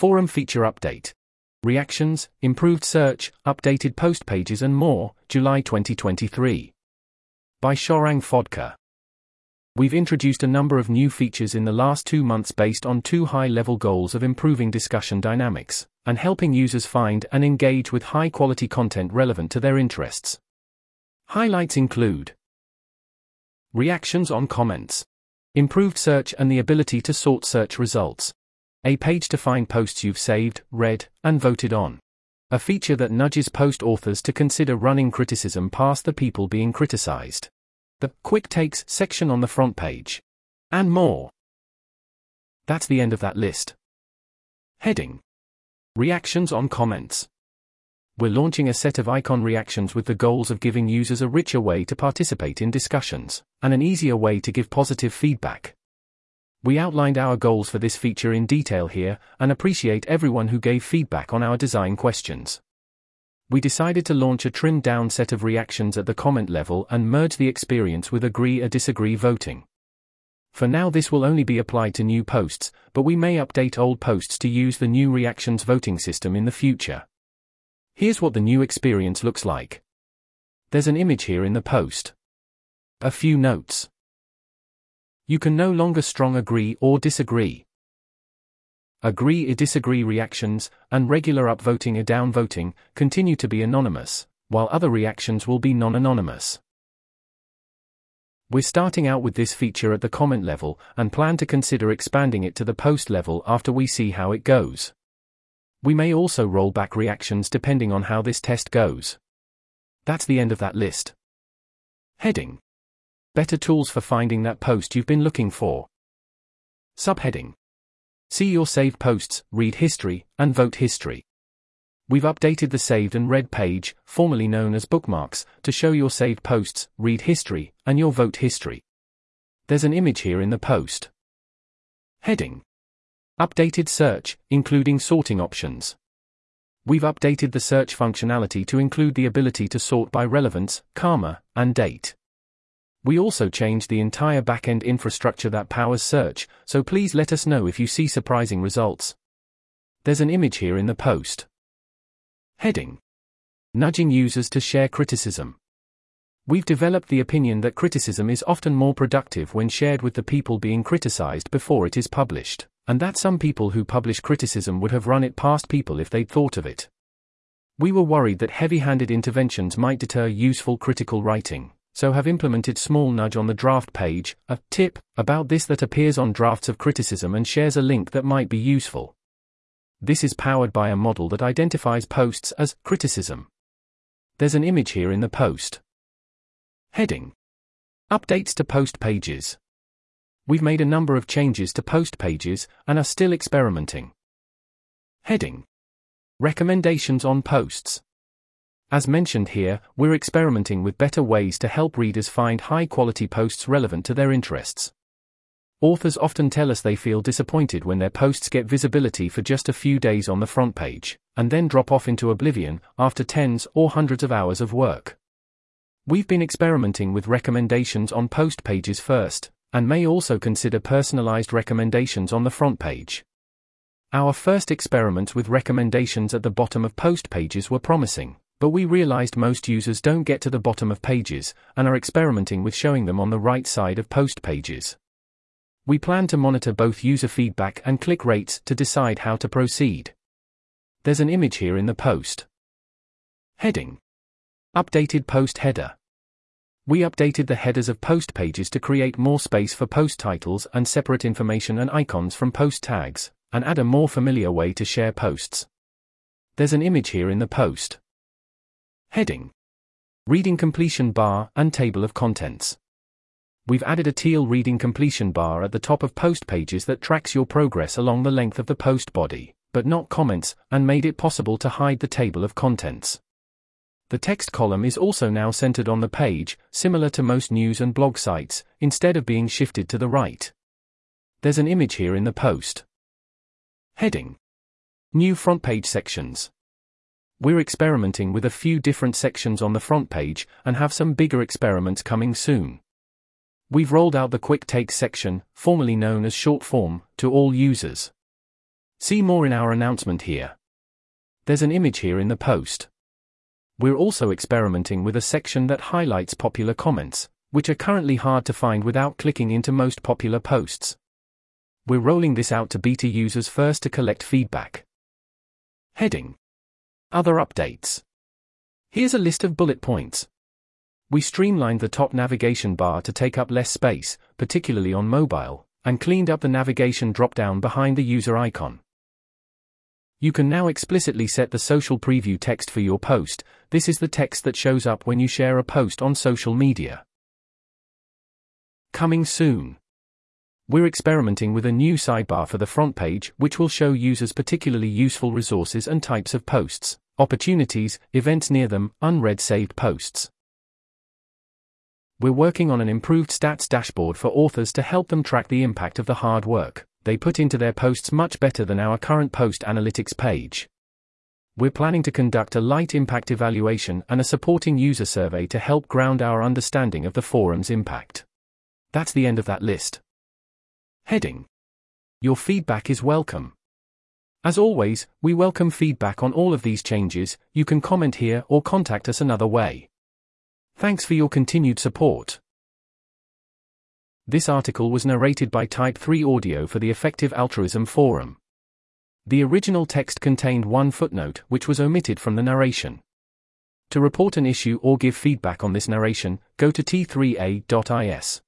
Forum feature update. Reactions, improved search, updated post pages, and more, July 2023. By Sharang Phadke. We've introduced a number of new features in the last two months based on two high level goals of improving discussion dynamics and helping users find and engage with high quality content relevant to their interests. Highlights include Reactions on comments, improved search, and the ability to sort search results. A page to find posts you've saved, read, and voted on. A feature that nudges post authors to consider running criticism past the people being criticized. The quick takes section on the front page. And more. That's the end of that list. Heading Reactions on comments. We're launching a set of icon reactions with the goals of giving users a richer way to participate in discussions, and an easier way to give positive feedback. We outlined our goals for this feature in detail here, and appreciate everyone who gave feedback on our design questions. We decided to launch a trimmed down set of reactions at the comment level and merge the experience with agree or disagree voting. For now, this will only be applied to new posts, but we may update old posts to use the new reactions voting system in the future. Here's what the new experience looks like. There's an image here in the post. A few notes. You can no longer strong agree or disagree. Agree or disagree reactions, and regular upvoting or downvoting, continue to be anonymous, while other reactions will be non anonymous. We're starting out with this feature at the comment level and plan to consider expanding it to the post level after we see how it goes. We may also roll back reactions depending on how this test goes. That's the end of that list. Heading Better tools for finding that post you've been looking for. Subheading See your saved posts, read history, and vote history. We've updated the saved and read page, formerly known as bookmarks, to show your saved posts, read history, and your vote history. There's an image here in the post. Heading Updated search, including sorting options. We've updated the search functionality to include the ability to sort by relevance, karma, and date. We also changed the entire backend infrastructure that powers search, so please let us know if you see surprising results. There's an image here in the post. Heading Nudging users to share criticism. We've developed the opinion that criticism is often more productive when shared with the people being criticized before it is published, and that some people who publish criticism would have run it past people if they'd thought of it. We were worried that heavy handed interventions might deter useful critical writing so have implemented small nudge on the draft page, a tip about this that appears on drafts of criticism and shares a link that might be useful. This is powered by a model that identifies posts as criticism. There's an image here in the post. Heading Updates to post pages. We've made a number of changes to post pages and are still experimenting. Heading Recommendations on posts. As mentioned here, we're experimenting with better ways to help readers find high quality posts relevant to their interests. Authors often tell us they feel disappointed when their posts get visibility for just a few days on the front page, and then drop off into oblivion after tens or hundreds of hours of work. We've been experimenting with recommendations on post pages first, and may also consider personalized recommendations on the front page. Our first experiments with recommendations at the bottom of post pages were promising. But we realized most users don't get to the bottom of pages, and are experimenting with showing them on the right side of post pages. We plan to monitor both user feedback and click rates to decide how to proceed. There's an image here in the post. Heading Updated post header. We updated the headers of post pages to create more space for post titles and separate information and icons from post tags, and add a more familiar way to share posts. There's an image here in the post. Heading Reading completion bar and table of contents. We've added a teal reading completion bar at the top of post pages that tracks your progress along the length of the post body, but not comments, and made it possible to hide the table of contents. The text column is also now centered on the page, similar to most news and blog sites, instead of being shifted to the right. There's an image here in the post. Heading New front page sections. We're experimenting with a few different sections on the front page and have some bigger experiments coming soon. We've rolled out the Quick Takes section, formerly known as Short Form, to all users. See more in our announcement here. There's an image here in the post. We're also experimenting with a section that highlights popular comments, which are currently hard to find without clicking into most popular posts. We're rolling this out to beta users first to collect feedback. Heading Other updates. Here's a list of bullet points. We streamlined the top navigation bar to take up less space, particularly on mobile, and cleaned up the navigation drop-down behind the user icon. You can now explicitly set the social preview text for your post. This is the text that shows up when you share a post on social media. Coming soon. We're experimenting with a new sidebar for the front page which will show users particularly useful resources and types of posts, opportunities, events near them, unread saved posts. We're working on an improved stats dashboard for authors to help them track the impact of the hard work they put into their posts much better than our current post analytics page. We're planning to conduct a light impact evaluation and a supporting user survey to help ground our understanding of the forum's impact. That's the end of that list. Heading Your feedback is welcome. As always, we welcome feedback on all of these changes. You can comment here or contact us another way. Thanks for your continued support. This article was narrated by Type 3 Audio for the Effective Altruism Forum. The original text contained one footnote which was omitted from the narration. To report an issue or give feedback on this narration, go to t3a.is.